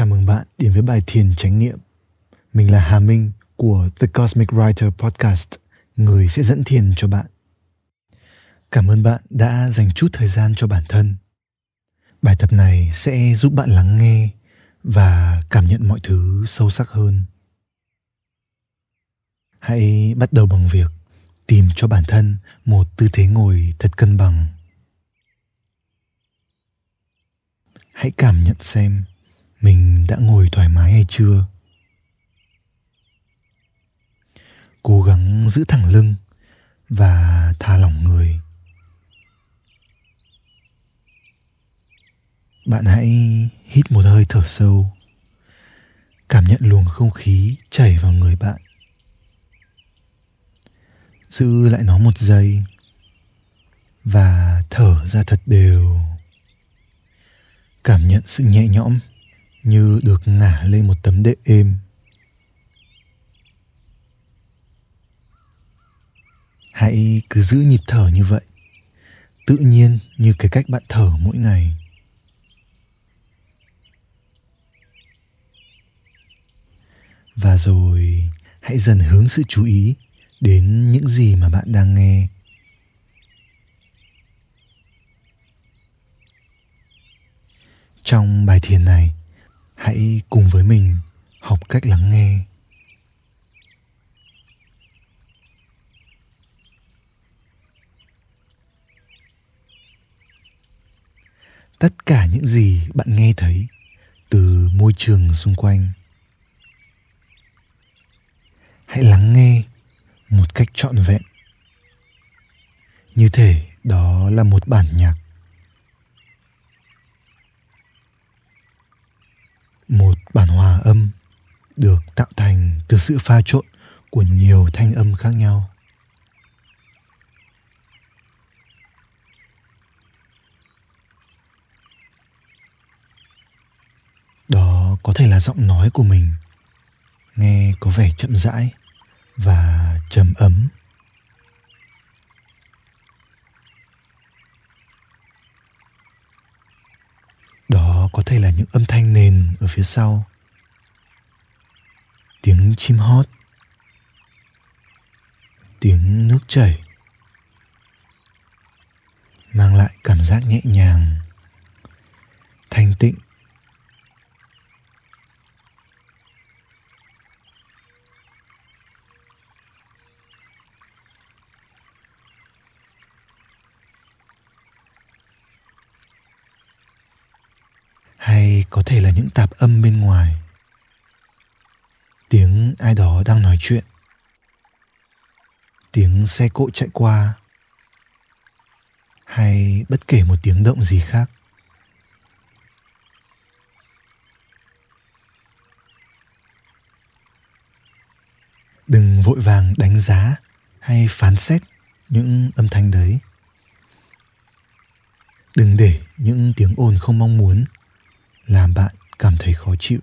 Chào mừng bạn đến với bài thiền chánh niệm. Mình là Hà Minh của The Cosmic Writer Podcast, người sẽ dẫn thiền cho bạn. Cảm ơn bạn đã dành chút thời gian cho bản thân. Bài tập này sẽ giúp bạn lắng nghe và cảm nhận mọi thứ sâu sắc hơn. Hãy bắt đầu bằng việc tìm cho bản thân một tư thế ngồi thật cân bằng. Hãy cảm nhận xem mình đã ngồi thoải mái hay chưa? Cố gắng giữ thẳng lưng và thả lỏng người. Bạn hãy hít một hơi thở sâu. Cảm nhận luồng không khí chảy vào người bạn. Giữ lại nó một giây và thở ra thật đều. Cảm nhận sự nhẹ nhõm như được ngả lên một tấm đệm êm. Hãy cứ giữ nhịp thở như vậy, tự nhiên như cái cách bạn thở mỗi ngày. Và rồi, hãy dần hướng sự chú ý đến những gì mà bạn đang nghe. Trong bài thiền này hãy cùng với mình học cách lắng nghe. Tất cả những gì bạn nghe thấy từ môi trường xung quanh, hãy lắng nghe một cách trọn vẹn. Như thể đó là một bản nhạc. Một bản hòa âm được tạo thành từ sự pha trộn của nhiều thanh âm khác nhau. Đó có thể là giọng nói của mình, nghe có vẻ chậm rãi và trầm ấm. Đó có thể là những âm thanh nền ở phía sau. Tiếng chim hót. Tiếng nước chảy. Mang lại cảm giác nhẹ nhàng, thanh tịnh. Hay có thể là những tạp âm bên ngoài. Tiếng ai đó đang nói chuyện. Tiếng xe cộ chạy qua. Hay bất kể một tiếng động gì khác. Đừng vội vàng đánh giá hay phán xét những âm thanh đấy. Đừng để những tiếng ồn không mong muốn làm bạn cảm thấy khó chịu.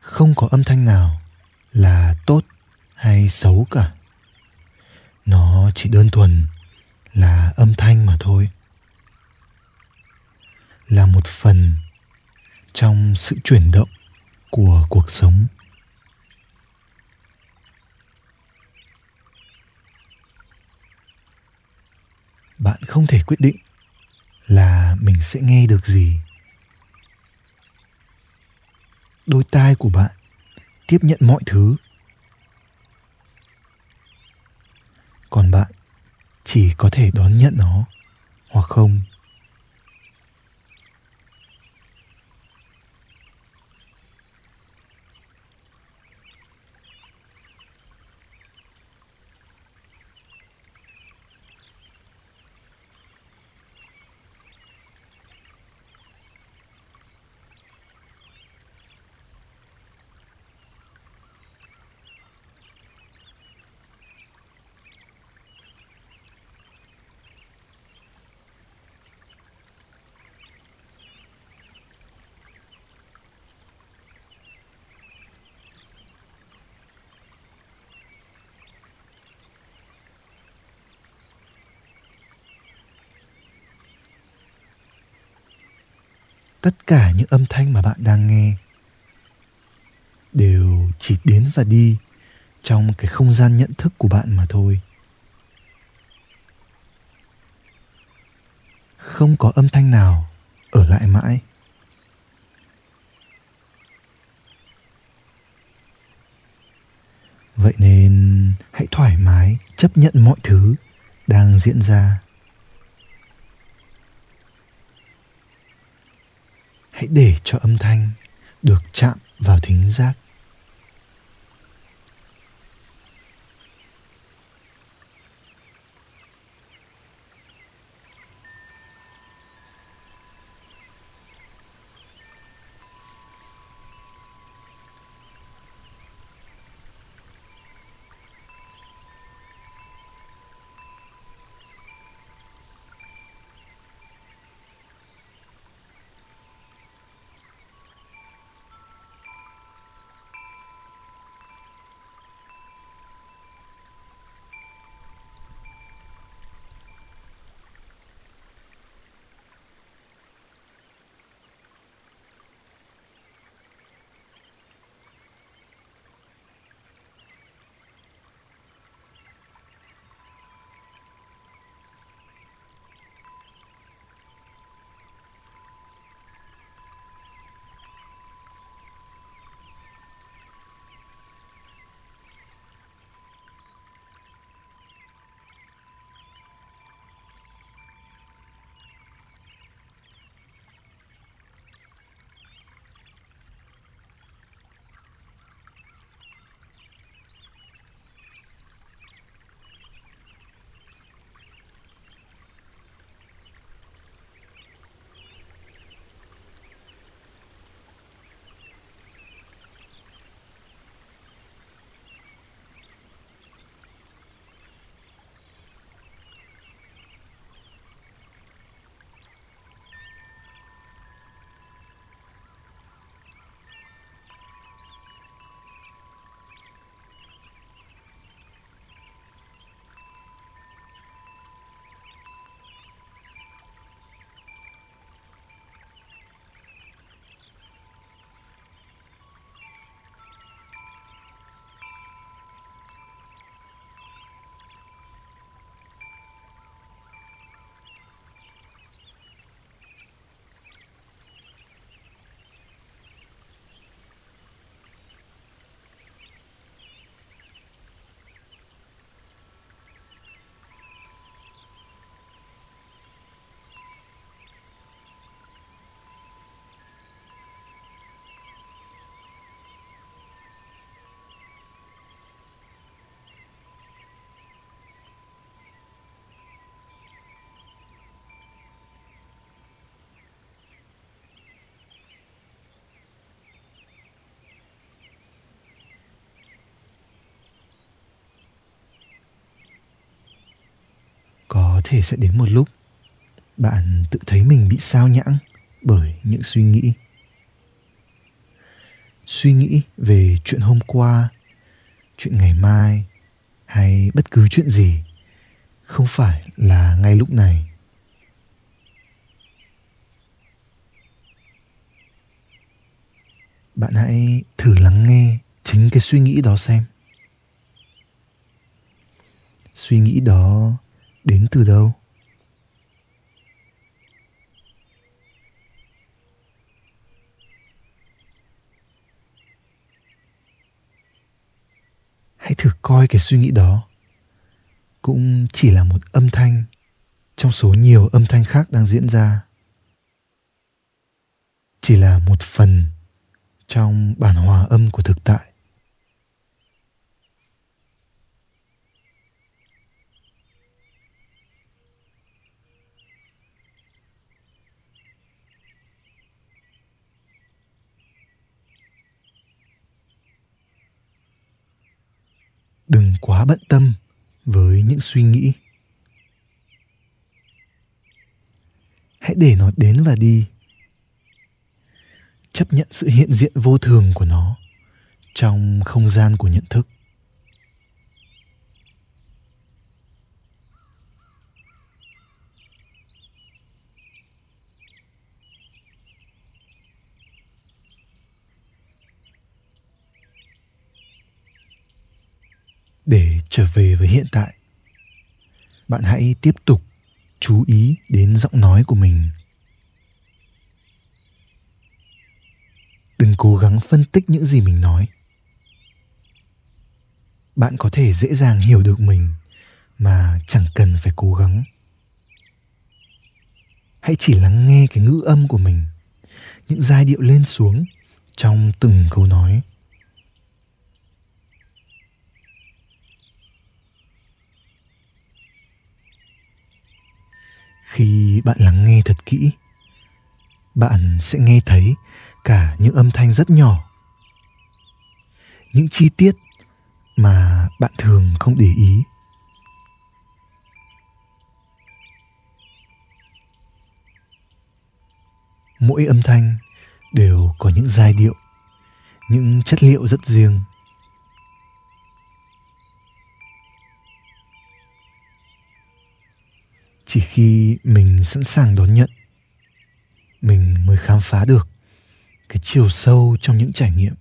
Không có âm thanh nào là tốt hay xấu cả. Nó chỉ đơn thuần là âm thanh mà thôi. Là một phần trong sự chuyển động của cuộc sống. Bạn không thể quyết định là mình sẽ nghe được gì? Đôi tai của bạn tiếp nhận mọi thứ. Còn bạn chỉ có thể đón nhận nó, hoặc không? Tất cả những âm thanh mà bạn đang nghe đều chỉ đến và đi trong cái không gian nhận thức của bạn mà thôi. Không có âm thanh nào ở lại mãi. Vậy nên hãy thoải mái chấp nhận mọi thứ đang diễn ra. Hãy để cho âm thanh được chạm vào thính giác. Thể sẽ đến một lúc. Bạn tự thấy mình bị sao nhãng bởi những suy nghĩ. Suy nghĩ về chuyện hôm qua, chuyện ngày mai, hay bất cứ chuyện gì không phải là ngay lúc này. Bạn hãy thử lắng nghe chính cái suy nghĩ đó xem. Suy nghĩ đó đến từ đâu? Hãy thử coi cái suy nghĩ đó. Cũng chỉ là một âm thanh trong số nhiều âm thanh khác đang diễn ra. Chỉ là một phần trong bản hòa âm của thực tại. Đừng quá bận tâm với những suy nghĩ. Hãy để nó đến và đi. Chấp nhận sự hiện diện vô thường của nó trong không gian của nhận thức. Để trở về với hiện tại. Bạn hãy tiếp tục chú ý đến giọng nói của mình. Đừng cố gắng phân tích những gì mình nói. Bạn có thể dễ dàng hiểu được mình, mà chẳng cần phải cố gắng. Hãy chỉ lắng nghe cái ngữ âm của mình, những giai điệu lên xuống trong từng câu nói. Khi bạn lắng nghe thật kỹ, bạn sẽ nghe thấy cả những âm thanh rất nhỏ, những chi tiết mà bạn thường không để ý. Mỗi âm thanh đều có những giai điệu, những chất liệu rất riêng. Chỉ khi mình sẵn sàng đón nhận, mình mới khám phá được cái chiều sâu trong những trải nghiệm.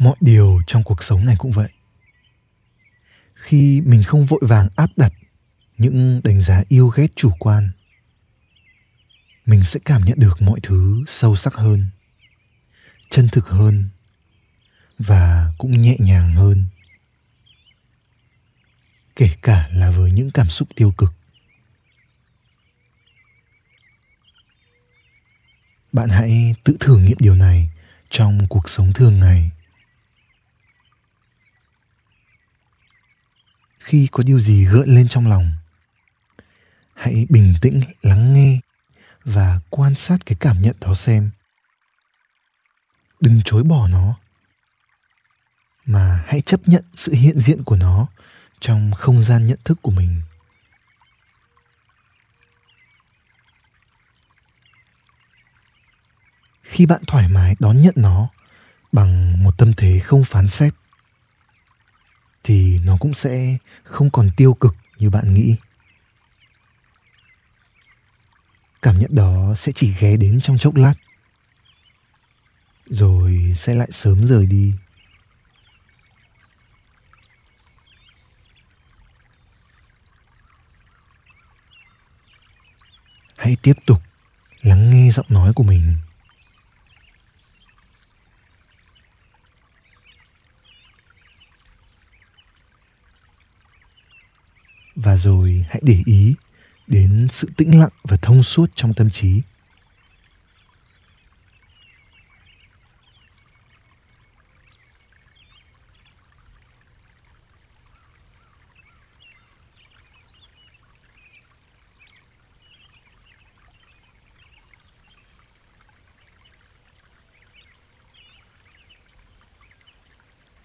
Mọi điều trong cuộc sống này cũng vậy. Khi mình không vội vàng áp đặt những đánh giá yêu ghét chủ quan, mình sẽ cảm nhận được mọi thứ sâu sắc hơn, chân thực hơn và cũng nhẹ nhàng hơn. Kể cả là với những cảm xúc tiêu cực. Bạn hãy tự thử nghiệm điều này trong cuộc sống thường ngày. Khi có điều gì gợn lên trong lòng. Hãy bình tĩnh lắng nghe và quan sát cái cảm nhận đó xem. Đừng chối bỏ nó, mà hãy chấp nhận sự hiện diện của nó trong không gian nhận thức của mình. Khi bạn thoải mái đón nhận nó bằng một tâm thế không phán xét thì nó cũng sẽ không còn tiêu cực như bạn nghĩ. Cảm nhận đó sẽ chỉ ghé đến trong chốc lát. Rồi sẽ lại sớm rời đi. Hãy tiếp tục lắng nghe giọng nói của mình. Và rồi hãy để ý đến sự tĩnh lặng và thông suốt trong tâm trí.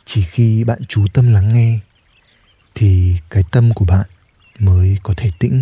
Chỉ khi bạn chú tâm lắng nghe, thì cái tâm của bạn mới có thể tĩnh.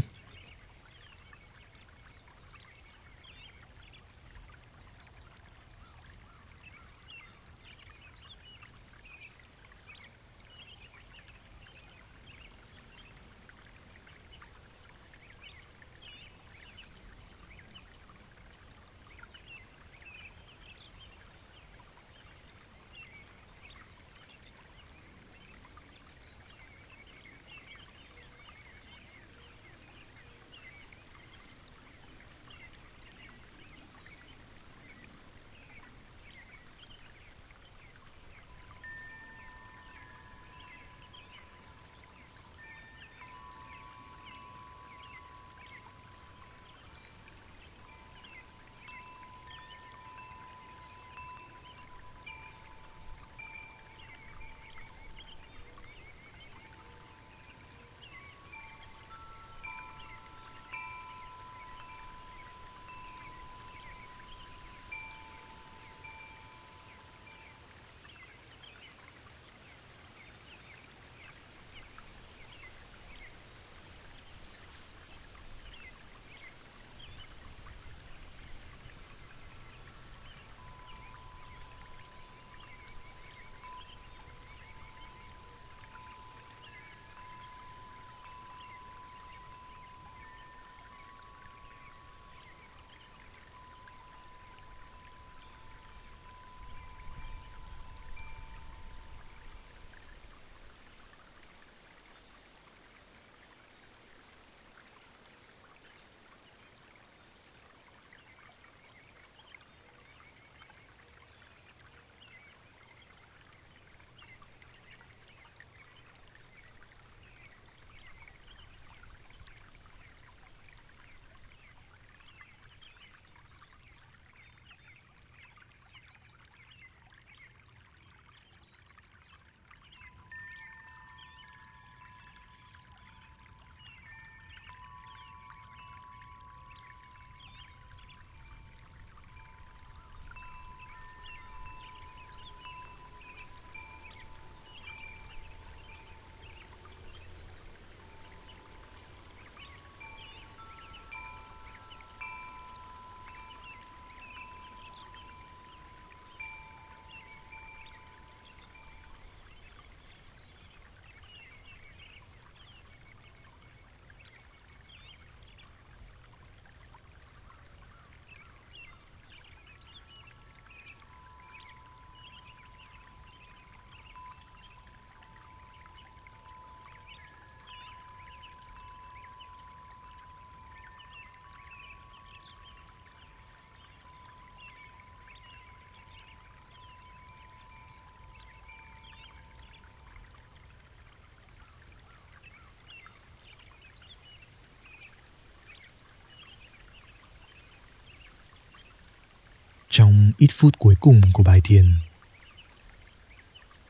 Ít phút cuối cùng của bài thiền.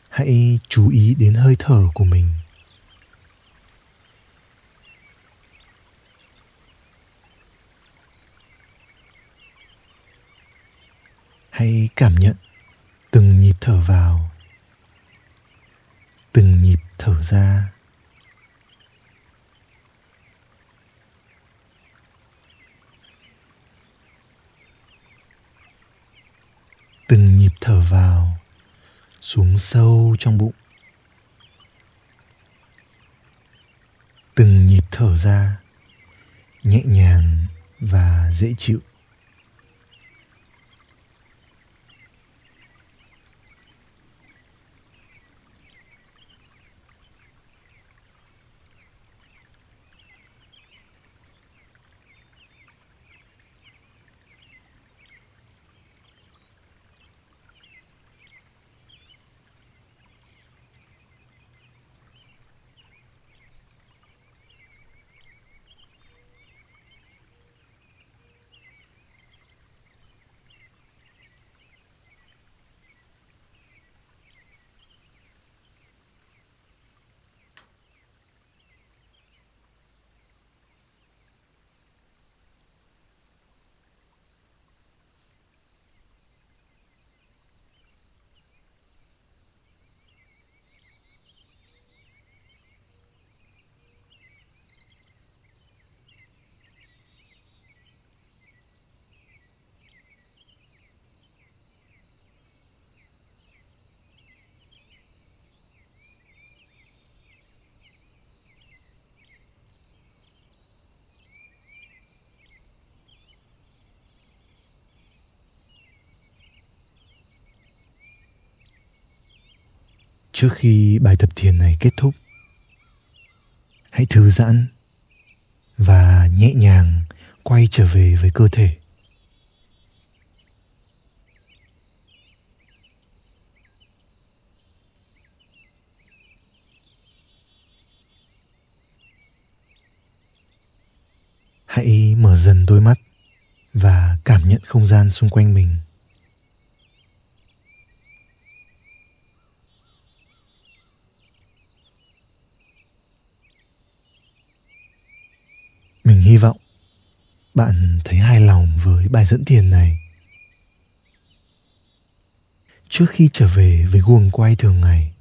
Hãy chú ý đến hơi thở của mình. Hãy cảm nhận từng nhịp thở vào, từng nhịp thở ra từng nhịp thở vào xuống sâu trong bụng. Từng nhịp thở ra nhẹ nhàng và dễ chịu. Trước khi bài tập thiền này kết thúc, hãy thư giãn và nhẹ nhàng quay trở về với cơ thể. Hãy mở dần đôi mắt và cảm nhận không gian xung quanh mình. Mình hy vọng bạn thấy hài lòng với bài dẫn tiền này. Trước khi trở về với guồng quay thường ngày,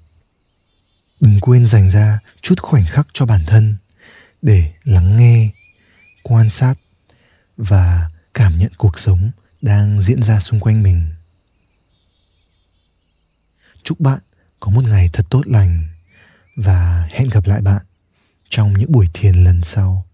đừng quên dành ra chút khoảnh khắc cho bản thân để lắng nghe, quan sát và cảm nhận cuộc sống đang diễn ra xung quanh mình. Chúc bạn có một ngày thật tốt lành và hẹn gặp lại bạn trong những buổi thiền lần sau.